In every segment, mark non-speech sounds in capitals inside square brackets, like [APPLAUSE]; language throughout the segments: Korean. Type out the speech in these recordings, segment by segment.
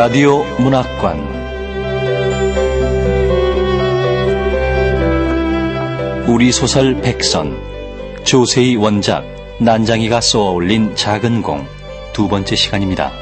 라디오 문학관 우리 소설 백선 조세희 원작 난장이가 쏘아 올린 작은 공 두 번째 시간입니다.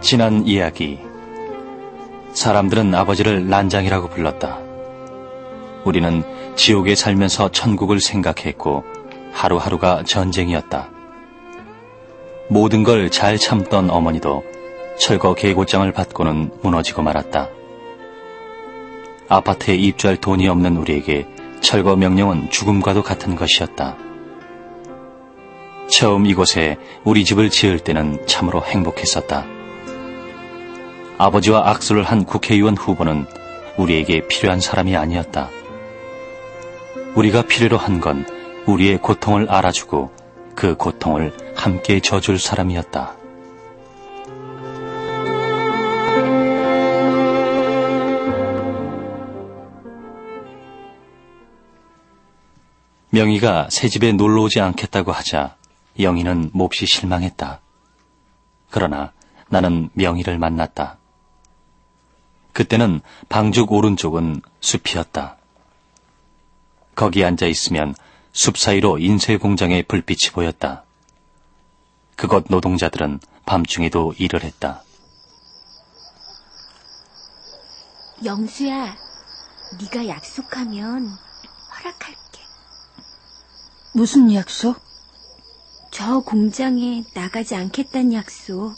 지난 이야기 사람들은 아버지를 난장이라고 불렀다. 우리는 지옥에 살면서 천국을 생각했고 하루하루가 전쟁이었다. 모든 걸 잘 참던 어머니도 철거 계고장을 받고는 무너지고 말았다. 아파트에 입주할 돈이 없는 우리에게 철거 명령은 죽음과도 같은 것이었다. 처음 이곳에 우리 집을 지을 때는 참으로 행복했었다. 아버지와 악수를 한 국회의원 후보는 우리에게 필요한 사람이 아니었다. 우리가 필요로 한 건 우리의 고통을 알아주고 그 고통을 함께 져줄 사람이었다. 명희가 새 집에 놀러 오지 않겠다고 하자 영희는 몹시 실망했다. 그러나 나는 명희를 만났다. 그때는 방죽 오른쪽은 숲이었다. 거기 앉아 있으면 숲 사이로 인쇄 공장의 불빛이 보였다. 그곳 노동자들은 밤중에도 일을 했다. 영수야, 네가 약속하면 허락할게. 무슨 약속? 저 공장에 나가지 않겠다는 약속.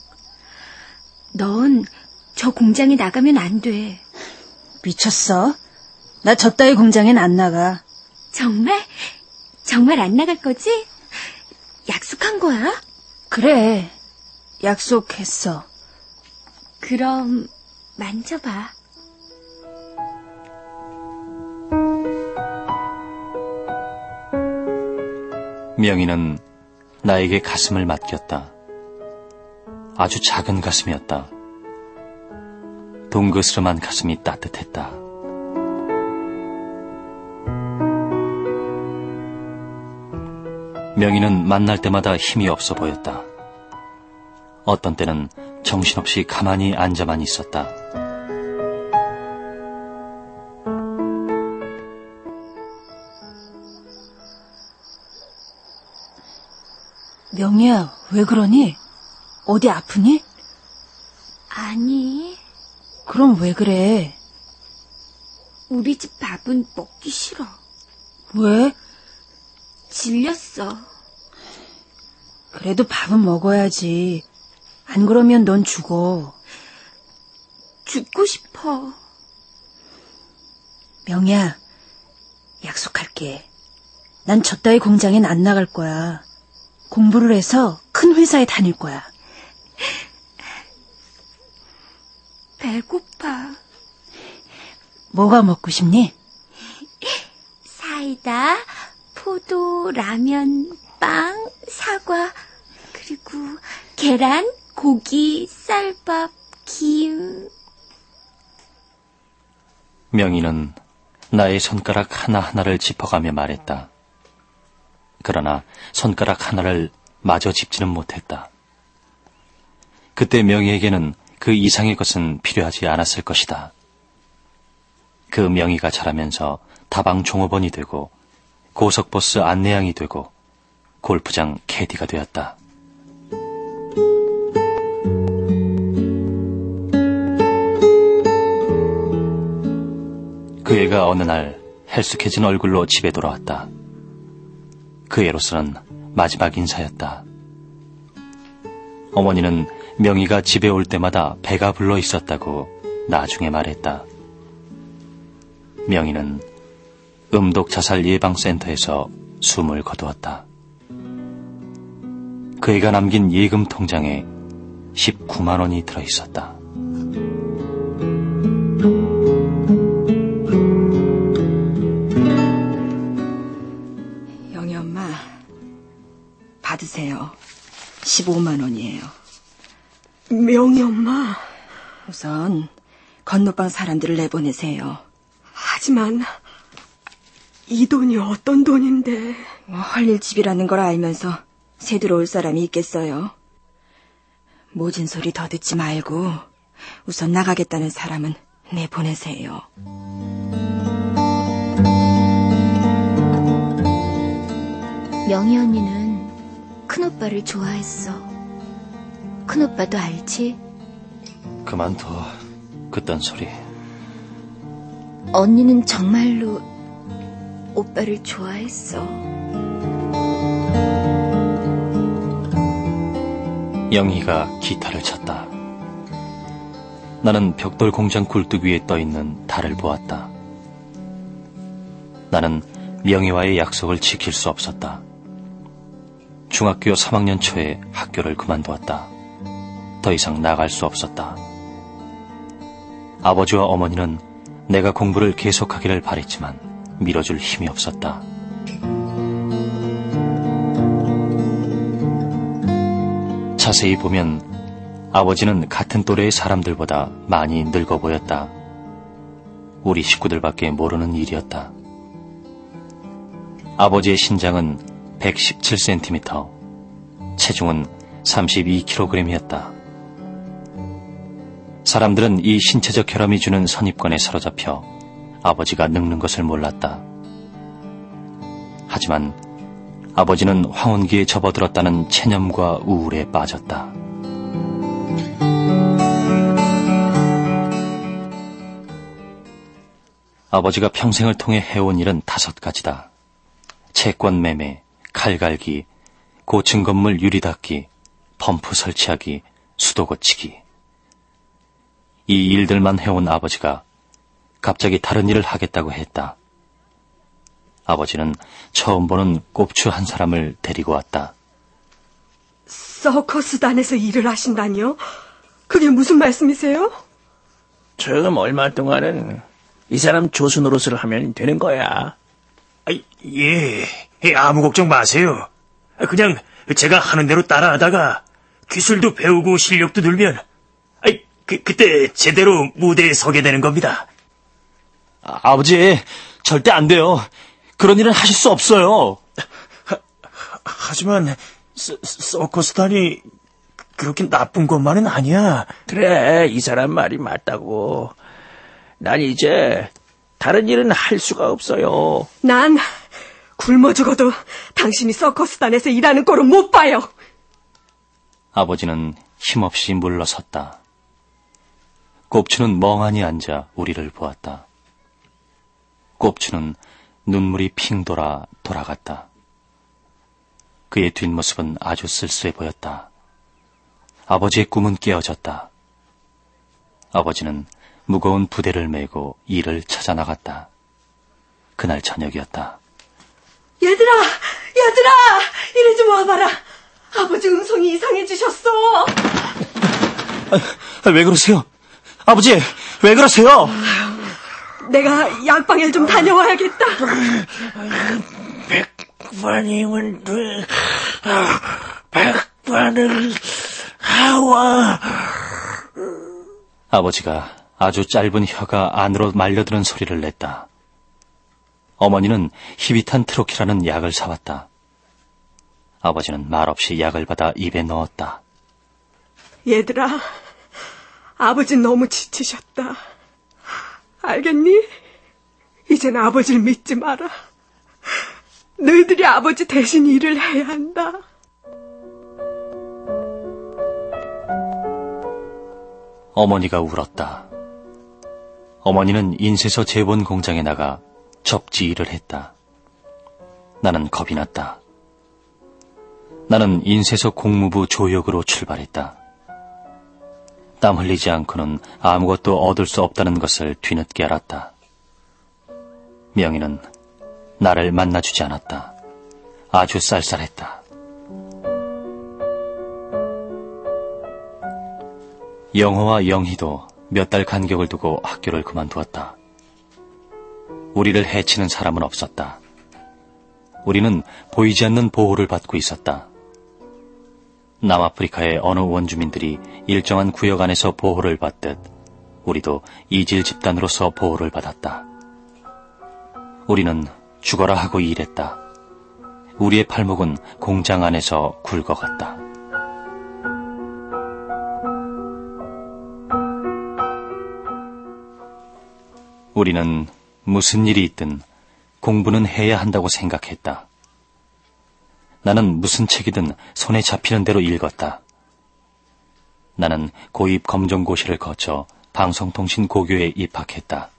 넌 저 공장에 나가면 안 돼. 미쳤어? 나 저 따위 공장엔 안 나가. 정말? 정말 안 나갈 거지? 약속한 거야? 그래. 약속했어. 그럼 만져봐. 명희는 나에게 가슴을 맡겼다. 아주 작은 가슴이었다. 동그스름한 가슴이 따뜻했다. 명희는 만날 때마다 힘이 없어 보였다. 어떤 때는 정신없이 가만히 앉아만 있었다. 명희야, 왜 그러니? 어디 아프니? 아니, 그럼 왜 그래? 우리 집 밥은 먹기 싫어. 왜? 질렸어. 그래도 밥은 먹어야지. 안 그러면 넌 죽어. 죽고 싶어. 명희야, 약속할게. 난 저 따위 공장엔 안 나갈 거야. 공부를 해서 큰 회사에 다닐 거야. 배고파. 뭐가 먹고 싶니? 사이다, 포도, 라면, 빵, 사과, 그리고 계란, 고기, 쌀밥, 김. 명희는 나의 손가락 하나하나를 짚어가며 말했다. 그러나 손가락 하나를 마저 짚지는 못했다. 그때 명희에게는 그 이상의 것은 필요하지 않았을 것이다. 그 명희가 자라면서 다방 종업원이 되고 고속버스 안내양이 되고 골프장 캐디가 되었다. 그 애가 어느 날 헬쑥해진 얼굴로 집에 돌아왔다. 그 애로서는 마지막 인사였다. 어머니는 명희가 집에 올 때마다 배가 불러 있었다고 나중에 말했다. 명희는 음독 자살 예방센터에서 숨을 거두었다. 그 애가 남긴 예금 통장에 19만 원이 들어 있었다. 15만 원이에요. 명희 엄마, 우선 건너방 사람들을 내보내세요. 하지만 이 돈이 어떤 돈인데? 뭐 헐릴 집이라는 걸 알면서 새 들어올 사람이 있겠어요. 모진 소리 더 듣지 말고 우선 나가겠다는 사람은 내보내세요. 명희 언니는 큰오빠를 좋아했어. 큰 오빠도 알지? 그만 둬. 그딴 소리. 언니는 정말로 오빠를 좋아했어. 영희가 기타를 쳤다. 나는 벽돌 공장 굴뚝 위에 떠 있는 달을 보았다. 나는 명희와의 약속을 지킬 수 없었다. 중학교 3학년 초에 학교를 그만두었다. 더 이상 나갈 수 없었다. 아버지와 어머니는 내가 공부를 계속하기를 바랬지만 밀어줄 힘이 없었다. 자세히 보면 아버지는 같은 또래의 사람들보다 많이 늙어 보였다. 우리 식구들밖에 모르는 일이었다. 아버지의 신장은 117cm, 체중은 32kg이었다. 사람들은 이 신체적 결함이 주는 선입관에 사로잡혀 아버지가 늙는 것을 몰랐다. 하지만 아버지는 황혼기에 접어들었다는 체념과 우울에 빠졌다. 아버지가 평생을 통해 해온 일은 다섯 가지다. 채권 매매, 칼갈기, 고층 건물 유리 닦기, 펌프 설치하기, 수도 고치기. 이 일들만 해온 아버지가 갑자기 다른 일을 하겠다고 했다. 아버지는 처음 보는 꼽추 한 사람을 데리고 왔다. 서커스단에서 일을 하신다니요? 그게 무슨 말씀이세요? 처음 얼마 동안은 이 사람 조수 노릇을 하면 되는 거야. 아, 예, 예, 아무 걱정 마세요. 그냥 제가 하는 대로 따라하다가 기술도 배우고 실력도 늘면 그, 그때 제대로 무대에 서게 되는 겁니다. 아, 버지 절대 안 돼요. 그런 일은 하실 수 없어요. 하지만 서, 서커스단이 그렇게 나쁜 것만은 아니야. 그래, 이 사람 말이 맞다고. 난 이제 다른 일은 할 수가 없어요. 난 굶어 죽어도 당신이 서커스단에서 일하는 꼴은 못 봐요. 아버지는 힘없이 물러섰다. 꼽추는 멍하니 앉아 우리를 보았다. 꼽추는 눈물이 핑 돌아 돌아갔다. 그의 뒷모습은 아주 쓸쓸해 보였다. 아버지의 꿈은 깨어졌다. 아버지는 무거운 부대를 메고 일을 찾아 나갔다. 그날 저녁이었다. 얘들아, 얘들아, 이리 좀 와봐라. 아버지 음성이 이상해지셨어. 아, 왜 그러세요? 아버지, 왜 그러세요? 내가 약방에 좀 다녀와야겠다. 백반이면 돼. 백반을 하와. 아버지가 아주 짧은 혀가 안으로 말려드는 소리를 냈다. 어머니는 히비탄 트로키라는 약을 사왔다. 아버지는 말없이 약을 받아 입에 넣었다. 얘들아, 아버지 너무 지치셨다. 알겠니? 이젠 아버지를 믿지 마라. 너희들이 아버지 대신 일을 해야 한다. 어머니가 울었다. 어머니는 인쇄소 재본 공장에 나가 접지 일을 했다. 나는 겁이 났다. 나는 인쇄소 공무부 조역으로 출발했다. 땀 흘리지 않고는 아무것도 얻을 수 없다는 것을 뒤늦게 알았다. 명희는 나를 만나주지 않았다. 아주 쌀쌀했다. 영호와 영희도 몇 달 간격을 두고 학교를 그만두었다. 우리를 해치는 사람은 없었다. 우리는 보이지 않는 보호를 받고 있었다. 남아프리카의 어느 원주민들이 일정한 구역 안에서 보호를 받듯 우리도 이질 집단으로서 보호를 받았다. 우리는 죽어라 하고 일했다. 우리의 팔목은 공장 안에서 굵어갔다. 우리는 무슨 일이 있든 공부는 해야 한다고 생각했다. 나는 무슨 책이든 손에 잡히는 대로 읽었다. 나는 고입 검정고시를 거쳐 방송통신 고교에 입학했다.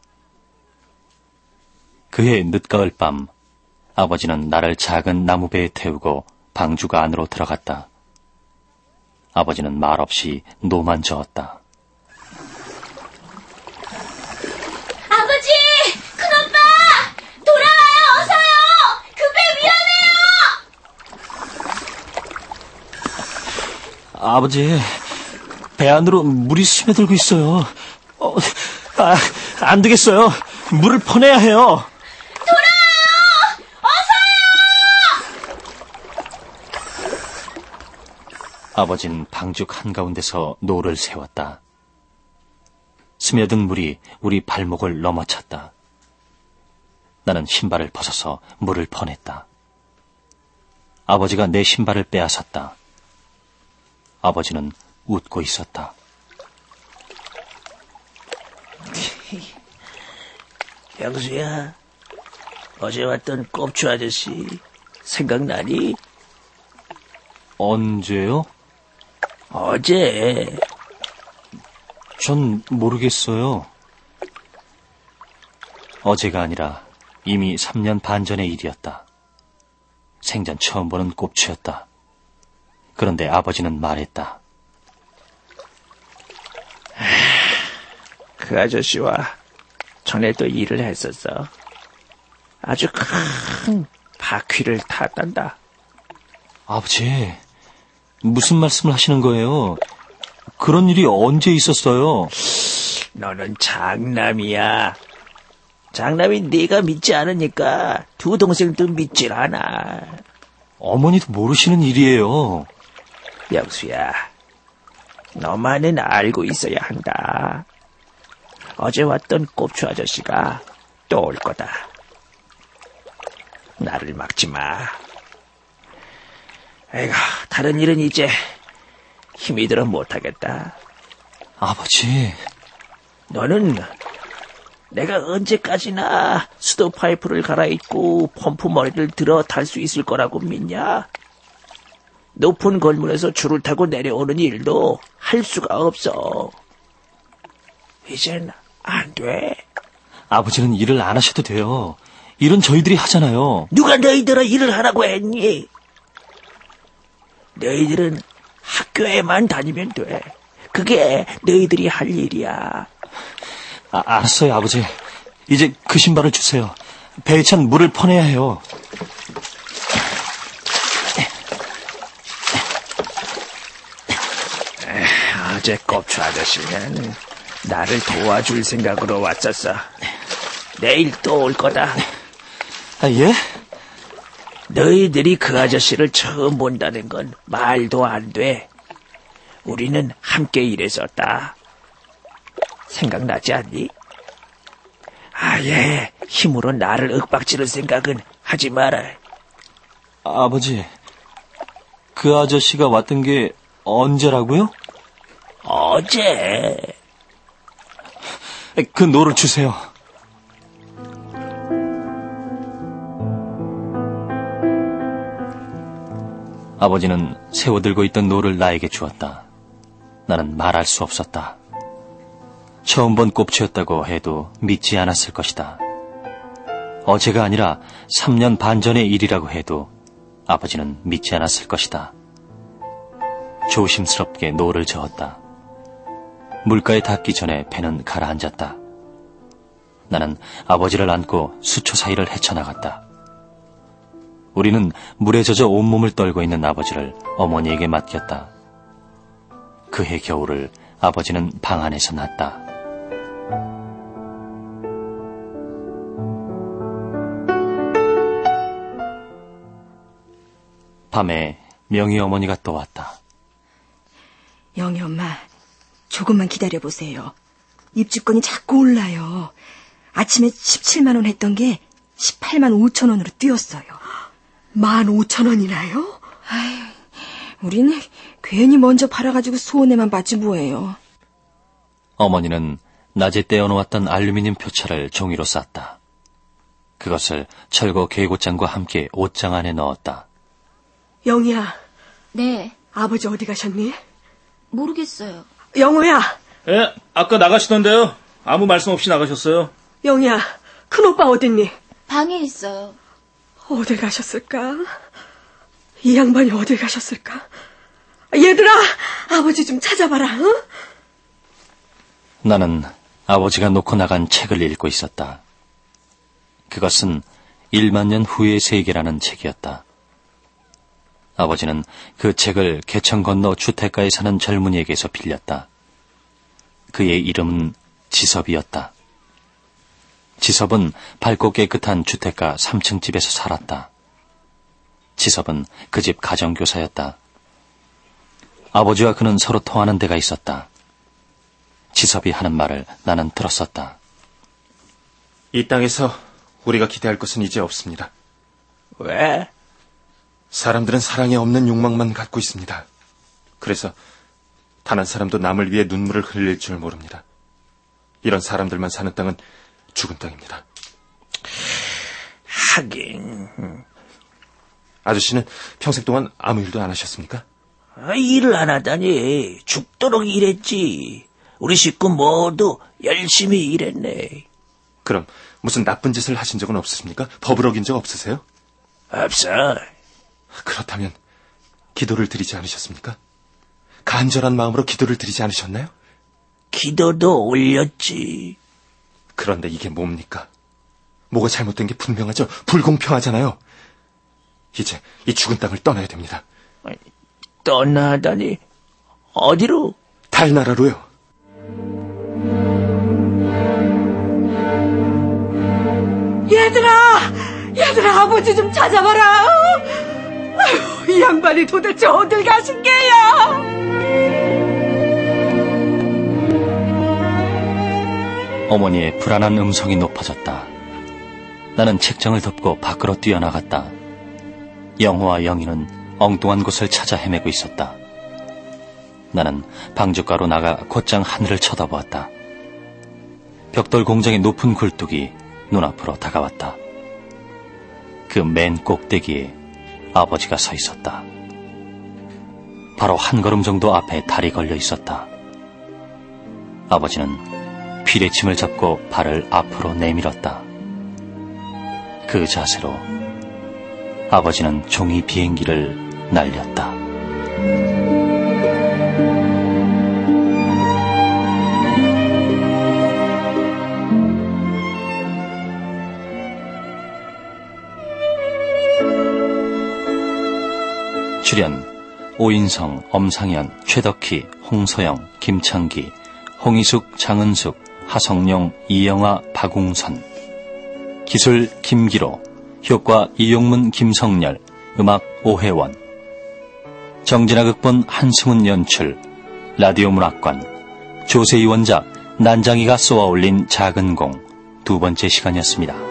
그해 늦가을 밤 아버지는 나를 작은 나무배에 태우고 방주가 안으로 들어갔다. 아버지는 말없이 노만 저었다. 아버지! 큰아빠! 돌아와요! 어서요! 그 배 위험해요! 아버지, 배 안으로 물이 스며들고 있어요. 어, 아, 안 되겠어요. 물을 퍼내야 해요. 아버진 방죽 한가운데서 노를 세웠다. 스며든 물이 우리 발목을 넘어찼다. 나는 신발을 벗어서 물을 퍼냈다. 아버지가 내 신발을 빼앗았다. 아버지는 웃고 있었다. [LAUGHS] 영수야, 어제 왔던 꼽추 아저씨 생각나니? 언제요? 어제 전 모르겠어요. 어제가 아니라 이미 3년 반 전의 일이었다. 생전 처음 보는 꼽추였다. 그런데 아버지는 말했다. 그 아저씨와 전에도 일을 했었어. 아주 큰 바퀴를 탔단다. 아버지, 무슨 말씀을 하시는 거예요? 그런 일이 언제 있었어요? 너는 장남이야. 장남이 네가 믿지 않으니까 두 동생도 믿질 않아. 어머니도 모르시는 일이에요. 영수야, 너만은 알고 있어야 한다. 어제 왔던 꼽추 아저씨가 또 올 거다. 나를 막지 마. 에이구, 다른 일은 이제 힘이 들어 못하겠다. 아버지, 너는 내가 언제까지나 수도 파이프를 갈아입고 펌프 머리를 들어 탈 수 있을 거라고 믿냐? 높은 건물에서 줄을 타고 내려오는 일도 할 수가 없어. 이젠 안 돼. 아버지는 일을 안 하셔도 돼요. 일은 저희들이 하잖아요. 누가 너희들은 일을 하라고 했니? 너희들은 학교에만 다니면 돼. 그게 너희들이 할 일이야. 아, 알았어요, 아버지. 이제 그 신발을 주세요. 배에 찬 물을 퍼내야 해요. 어제 꼽추 아저씨는 나를 도와줄 생각으로 왔었어. 내일 또 올 거다. 아, 예? 너희들이 그 아저씨를 처음 본다는 건 말도 안 돼. 우리는 함께 일했었다. 생각나지 않니? 아예 힘으로 나를 윽박지를 생각은 하지 마라. 아버지, 그 아저씨가 왔던 게 언제라고요? 어제 그 노를 주세요. 아버지는 세워 들고 있던 노를 나에게 주었다. 나는 말할 수 없었다. 처음 본 꼽추였다고 해도 믿지 않았을 것이다. 어제가 아니라 3년 반 전의 일이라고 해도 아버지는 믿지 않았을 것이다. 조심스럽게 노를 저었다. 물가에 닿기 전에 배는 가라앉았다. 나는 아버지를 안고 수초 사이를 헤쳐나갔다. 우리는 물에 젖어 온몸을 떨고 있는 아버지를 어머니에게 맡겼다. 그해 겨울을 아버지는 방 안에서 났다. 밤에 명희 어머니가 또 왔다. 영희 엄마, 조금만 기다려보세요. 입주권이 자꾸 올라요. 아침에 17만 원 했던 게 18만 5천 원으로 뛰었어요. 만 오천 원이나요? 우린 괜히 먼저 팔아가지고 손해만 받지 뭐예요. 어머니는 낮에 떼어놓았던 알루미늄 표차를 종이로 쌌다. 그것을 철거 개고장과 함께 옷장 안에 넣었다. 영희야, 네, 아버지 어디 가셨니? 모르겠어요. 영호야, 예, 아까 나가시던데요. 아무 말씀 없이 나가셨어요. 영희야, 큰오빠 어딨니? 방에 있어요. 어딜 가셨을까? 이 양반이 어딜 가셨을까? 얘들아, 아버지 좀 찾아봐라, 응? 나는 아버지가 놓고 나간 책을 읽고 있었다. 그것은 1만 년 후의 세계라는 책이었다. 아버지는 그 책을 개천 건너 주택가에 사는 젊은이에게서 빌렸다. 그의 이름은 지섭이었다. 지섭은 밝고 깨끗한 주택가 3층 집에서 살았다. 지섭은 그 집 가정교사였다. 아버지와 그는 서로 통하는 데가 있었다. 지섭이 하는 말을 나는 들었었다. 이 땅에서 우리가 기대할 것은 이제 없습니다. 왜? 사람들은 사랑에 없는 욕망만 갖고 있습니다. 그래서 단 한 사람도 남을 위해 눈물을 흘릴 줄 모릅니다. 이런 사람들만 사는 땅은 죽은 땅입니다. 하긴. 아저씨는 평생 동안 아무 일도 안 하셨습니까? 아, 일을 안 하다니. 죽도록 일했지. 우리 식구 모두 열심히 일했네. 그럼 무슨 나쁜 짓을 하신 적은 없으십니까? 법을 어긴 적 없으세요? 없어. 그렇다면 기도를 드리지 않으셨습니까? 간절한 마음으로 기도를 드리지 않으셨나요? 기도도 올렸지. 그런데 이게 뭡니까? 뭐가 잘못된 게 분명하죠? 불공평하잖아요. 이제 이 죽은 땅을 떠나야 됩니다. 떠나다니. 어디로? 달나라로요. 얘들아! 얘들아, 아버지 좀 찾아봐라! 이 양반이 도대체 어딜 가신 게야! 어머니의 불안한 음성이 높아졌다. 나는 책장을 덮고 밖으로 뛰어나갔다. 영호와 영희는 엉뚱한 곳을 찾아 헤매고 있었다. 나는 방주가로 나가 곧장 하늘을 쳐다보았다. 벽돌 공장의 높은 굴뚝이 눈앞으로 다가왔다. 그 맨 꼭대기에 아버지가 서 있었다. 바로 한 걸음 정도 앞에 달이 걸려 있었다. 아버지는 피레침을 잡고 발을 앞으로 내밀었다. 그 자세로 아버지는 종이 비행기를 날렸다. 출연 오인성, 엄상현, 최덕희, 홍서영, 김창기, 홍희숙, 장은숙, 하성룡, 이영아, 박웅선. 기술 김기로 효과 이용문, 김성열 음악 오혜원. 정진아 극본 한승훈 연출 라디오 문학관. 조세희 원작 난장이가 쏘아올린 작은 공. 두 번째 시간이었습니다.